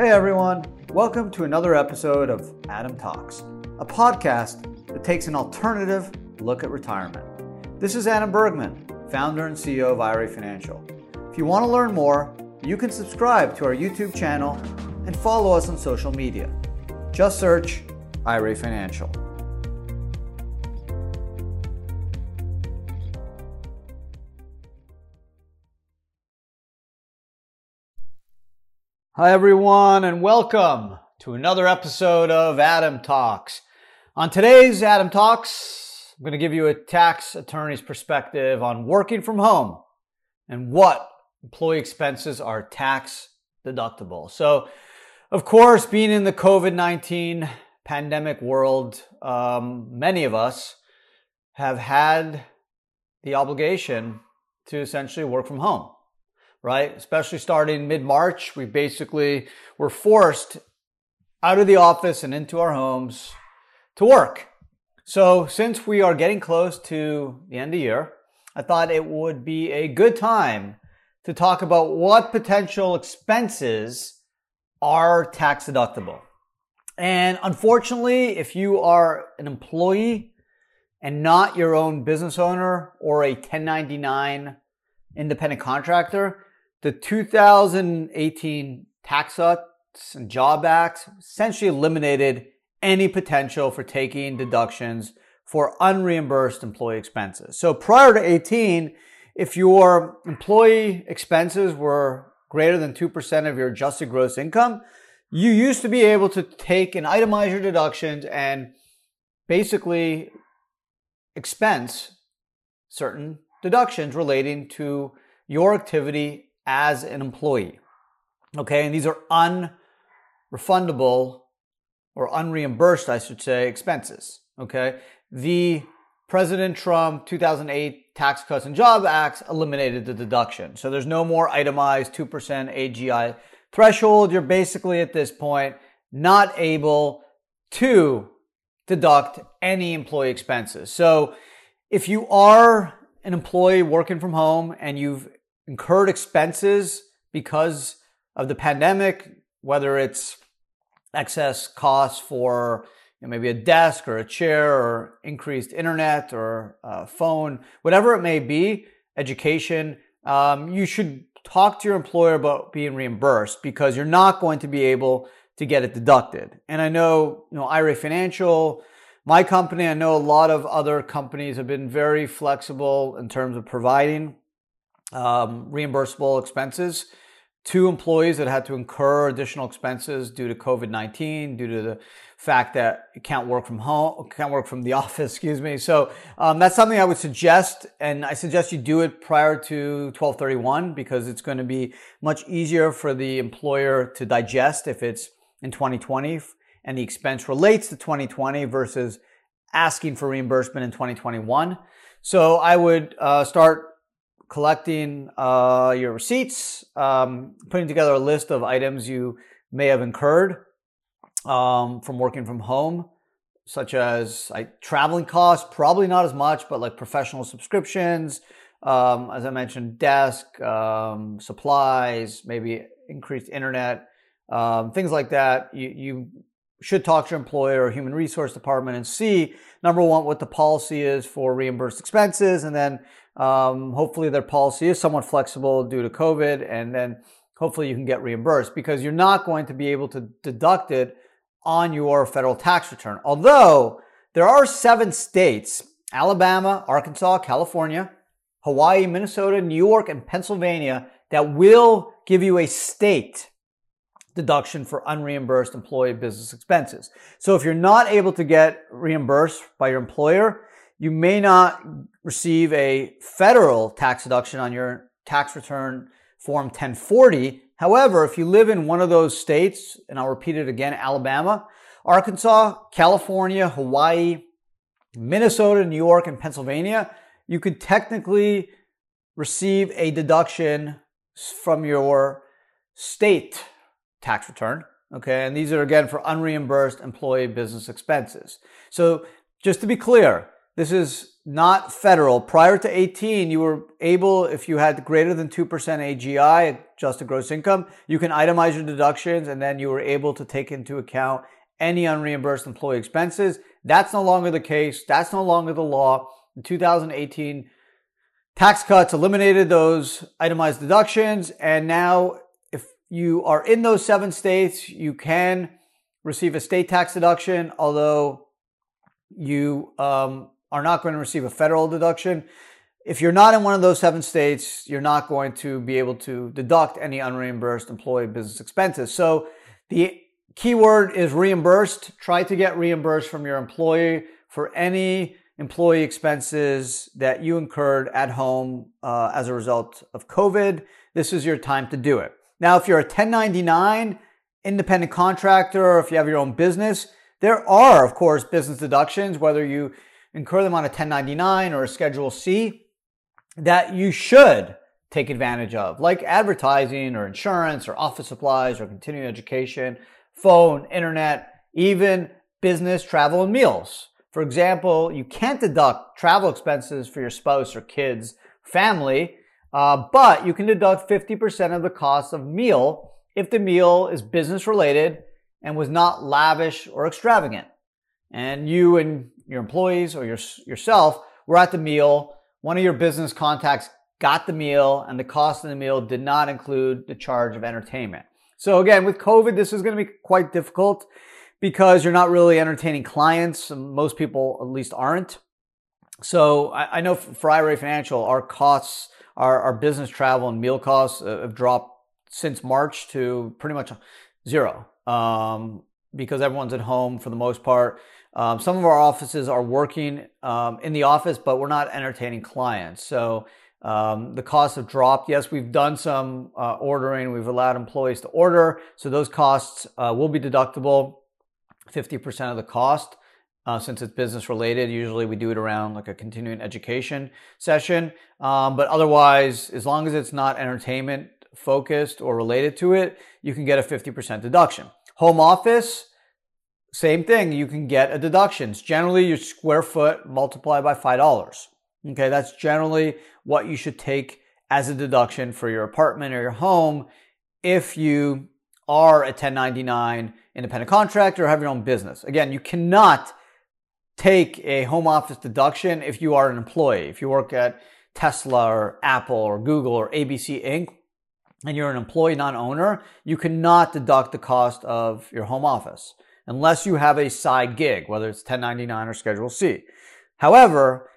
Hey everyone, welcome to another episode of Adam Talks, a podcast that takes an alternative look at retirement. This is Adam Bergman, founder and CEO of IRA Financial. If you want to learn more, you can subscribe to our YouTube channel and follow us on social media. Just search IRA Financial. Hi, everyone, and welcome to another episode of Adam Talks. On today's Adam Talks, I'm going to give you a tax attorney's perspective on working from home and what employee expenses are tax deductible. So, of course, being in the COVID 19 pandemic world, um, many of us have had the obligation to essentially work from home right? Especially starting mid March, we basically were forced out of the office and into our homes to work. So, since we are getting close to the end of the year, I thought it would be a good time to talk about what potential expenses are tax deductible. And unfortunately, if you are an employee and not your own business owner or a 1099 independent contractor, the 2018 Tax Cuts and Job Act essentially eliminated any potential for taking deductions for unreimbursed employee expenses. So prior to 18, if your employee expenses were greater than 2% of your adjusted gross income, you used to be able to take and itemize your deductions and basically expense certain deductions relating to your activity as an employee. Okay, and these are unrefundable or unreimbursed, I should say, expenses. Okay, the President Trump 2008 Tax Cuts and Job Act eliminated the deduction. So there's no more itemized 2% AGI threshold. You're basically at this point not able to deduct any employee expenses. So if you are an employee working from home and you've incurred expenses because of the pandemic, whether it's excess costs for you know, maybe a desk or a chair or increased internet or a phone, whatever it may be, education, um, you should talk to your employer about being reimbursed because you're not going to be able to get it deducted. And I know, you know, IRA Financial, my company, I know a lot of other companies have been very flexible in terms of providing um, reimbursable expenses to employees that had to incur additional expenses due to COVID 19, due to the fact that you can't work from home, can't work from the office, excuse me. So um, that's something I would suggest, and I suggest you do it prior to 1231 because it's going to be much easier for the employer to digest if it's in 2020 and the expense relates to 2020 versus asking for reimbursement in 2021. So I would uh, start collecting uh, your receipts, um, putting together a list of items you may have incurred um, from working from home, such as traveling costs, probably not as much, but like professional subscriptions, um, as I mentioned, desk, um, supplies, maybe increased internet, um, things like that. You, you should talk to your employer or human resource department and see number one what the policy is for reimbursed expenses and then um, hopefully their policy is somewhat flexible due to covid and then hopefully you can get reimbursed because you're not going to be able to deduct it on your federal tax return. Although there are seven states alabama arkansas california hawaii minnesota new york and pennsylvania that will give you a state deduction for unreimbursed employee business expenses. So if you're not able to get reimbursed by your employer, you may not receive a federal tax deduction on your tax return form 1040. However, if you live in one of those states, and I'll repeat it again, Alabama, Arkansas, California, Hawaii, Minnesota, New York, and Pennsylvania, you could technically receive a deduction from your state tax return. Okay. And these are again for unreimbursed employee business expenses. So just to be clear, this is not federal. Prior to 18, you were able, if you had greater than 2% AGI, adjusted gross income, you can itemize your deductions and then you were able to take into account any unreimbursed employee expenses. That's no longer the case. That's no longer the law. In 2018, tax cuts eliminated those itemized deductions. And now, you are in those seven states, you can receive a state tax deduction, although you um, are not going to receive a federal deduction. If you're not in one of those seven states, you're not going to be able to deduct any unreimbursed employee business expenses. So the keyword is reimbursed. Try to get reimbursed from your employee for any employee expenses that you incurred at home uh, as a result of COVID. This is your time to do it. Now, if you're a 1099 independent contractor or if you have your own business, there are, of course, business deductions, whether you incur them on a 1099 or a Schedule C, that you should take advantage of, like advertising or insurance or office supplies or continuing education, phone, internet, even business, travel, and meals. For example, you can't deduct travel expenses for your spouse or kids, family, uh, but you can deduct 50% of the cost of meal if the meal is business related and was not lavish or extravagant. And you and your employees or your, yourself were at the meal. One of your business contacts got the meal and the cost of the meal did not include the charge of entertainment. So again, with COVID, this is going to be quite difficult because you're not really entertaining clients. Most people at least aren't. So I, I know for IRA Financial, our costs, our, our business travel and meal costs uh, have dropped since March to pretty much zero um, because everyone's at home for the most part. Um, some of our offices are working um, in the office, but we're not entertaining clients. So um, the costs have dropped. Yes, we've done some uh, ordering. We've allowed employees to order. So those costs uh, will be deductible, 50% of the cost. Uh, since it's business related, usually we do it around like a continuing education session. Um, but otherwise, as long as it's not entertainment focused or related to it, you can get a 50% deduction. Home office, same thing. You can get a deduction. It's generally your square foot multiplied by $5. Okay. That's generally what you should take as a deduction for your apartment or your home if you are a 1099 independent contractor or have your own business. Again, you cannot take a home office deduction if you are an employee. If you work at Tesla or Apple or Google or ABC Inc., and you're an employee, not owner, you cannot deduct the cost of your home office unless you have a side gig, whether it's 1099 or Schedule C. However,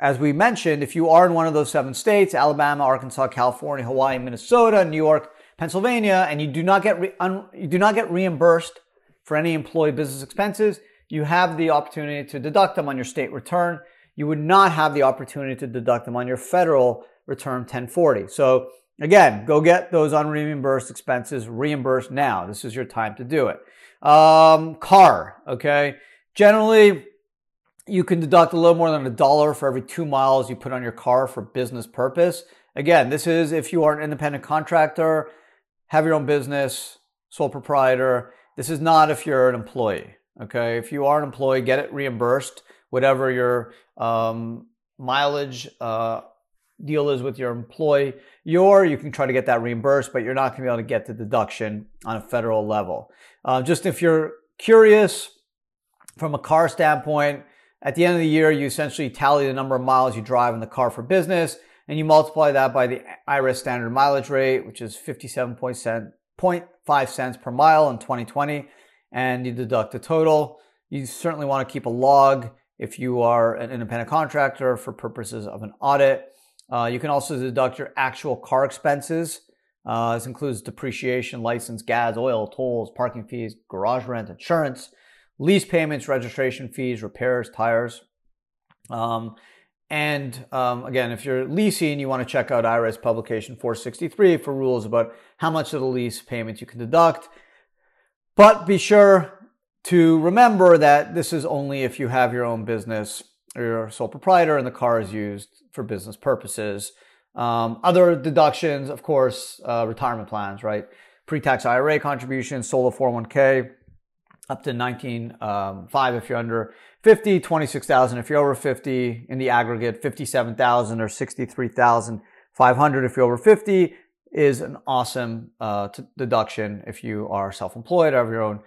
as we mentioned, if you are in one of those seven states, Alabama, Arkansas, California, Hawaii, Minnesota, New York, Pennsylvania, and you do not get re- un- you do not get reimbursed for any employee business expenses, you have the opportunity to deduct them on your state return. You would not have the opportunity to deduct them on your federal return 1040. So Again, go get those unreimbursed expenses reimbursed now. This is your time to do it. Um, car, okay? Generally, you can deduct a little more than a dollar for every two miles you put on your car for business purpose. Again, this is if you are an independent contractor, have your own business, sole proprietor. This is not if you're an employee. Okay. If you are an employee, get it reimbursed, whatever your um, mileage uh, deal is with your employee, your you can try to get that reimbursed, but you're not going to be able to get the deduction on a federal level. Uh, just if you're curious from a car standpoint, at the end of the year, you essentially tally the number of miles you drive in the car for business, and you multiply that by the IRS standard mileage rate, which is 57.5 cents per mile in 2020, and you deduct the total. You certainly want to keep a log if you are an independent contractor for purposes of an audit. Uh, you can also deduct your actual car expenses. Uh, this includes depreciation, license, gas, oil, tolls, parking fees, garage rent, insurance, lease payments, registration fees, repairs, tires. Um, and um, again, if you're leasing, you want to check out IRS publication 463 for rules about how much of the lease payments you can deduct. But be sure to remember that this is only if you have your own business or you're a sole proprietor and the car is used for business purposes. Um, other deductions, of course, uh, retirement plans, right? Pre-tax IRA contributions, solo 401k, up to 19.5 um, if you're under 50, 26,000 if you're over 50 in the aggregate, 57,000 or 63,500 if you're over 50 is an awesome uh, t- deduction if you are self-employed or have your own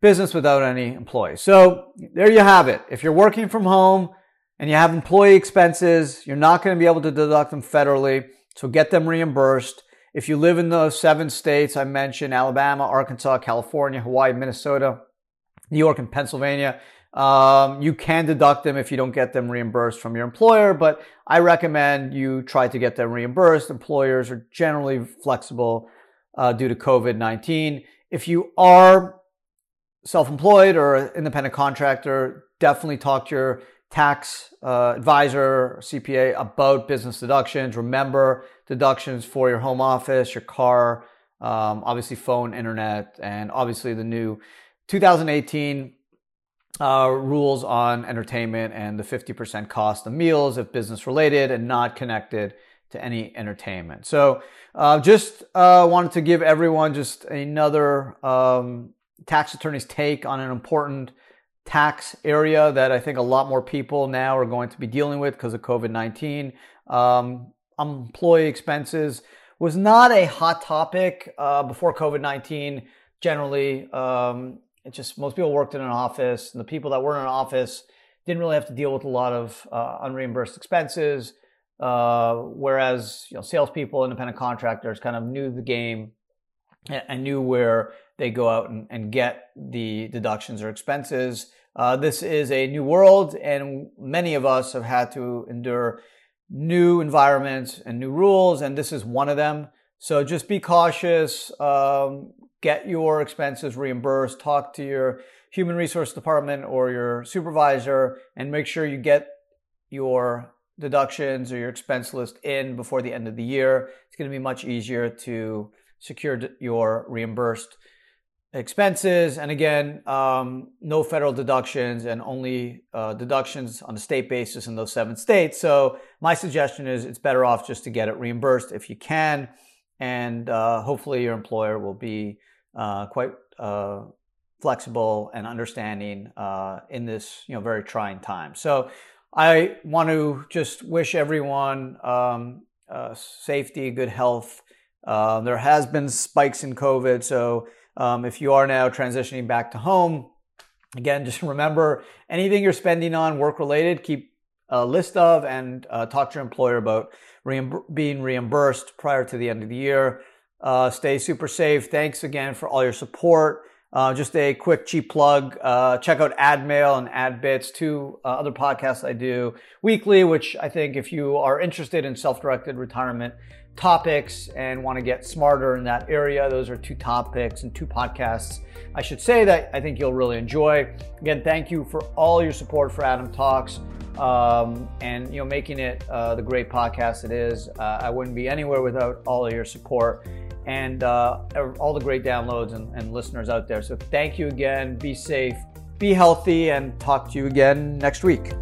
business without any employees. So there you have it. If you're working from home and you have employee expenses, you're not going to be able to deduct them federally. So get them reimbursed. If you live in those seven states I mentioned, Alabama, Arkansas, California, Hawaii, Minnesota, New York, and Pennsylvania, um, you can deduct them if you don't get them reimbursed from your employer, but I recommend you try to get them reimbursed. Employers are generally flexible uh, due to COVID 19. If you are self employed or independent contractor, definitely talk to your tax uh, advisor, CPA about business deductions. Remember deductions for your home office, your car, um, obviously phone, internet, and obviously the new 2018 uh, rules on entertainment and the 50% cost of meals if business related and not connected to any entertainment. So uh, just uh, wanted to give everyone just another um, tax attorney's take on an important tax area that I think a lot more people now are going to be dealing with because of COVID 19. Um, employee expenses was not a hot topic uh, before COVID 19. Generally, um, it just most people worked in an office, and the people that were in an office didn't really have to deal with a lot of uh, unreimbursed expenses. Uh, whereas you know, salespeople, independent contractors, kind of knew the game and knew where they go out and, and get the deductions or expenses. Uh, this is a new world, and many of us have had to endure new environments and new rules, and this is one of them. So just be cautious. Um, get your expenses reimbursed. Talk to your human resource department or your supervisor, and make sure you get your deductions or your expense list in before the end of the year. It's going to be much easier to secure your reimbursed expenses. And again, um, no federal deductions and only uh, deductions on a state basis in those seven states. So my suggestion is it's better off just to get it reimbursed if you can. And uh, hopefully your employer will be uh, quite uh, flexible and understanding uh, in this you know very trying time. So I want to just wish everyone um, uh, safety, good health. there has been spikes in COVID, so um, if you are now transitioning back to home, again, just remember anything you're spending on work related, keep a list of and uh, talk to your employer about being reimbursed prior to the end of the year. Uh, stay super safe. Thanks again for all your support. Uh, just a quick cheap plug. Uh, check out AdMail and AdBits, two uh, other podcasts I do weekly, which I think if you are interested in self-directed retirement topics and want to get smarter in that area, those are two topics and two podcasts I should say that I think you'll really enjoy. Again, thank you for all your support for Adam Talks um, and you know making it uh, the great podcast it is. Uh, I wouldn't be anywhere without all of your support and uh, all the great downloads and, and listeners out there. So thank you again. Be safe, be healthy, and talk to you again next week.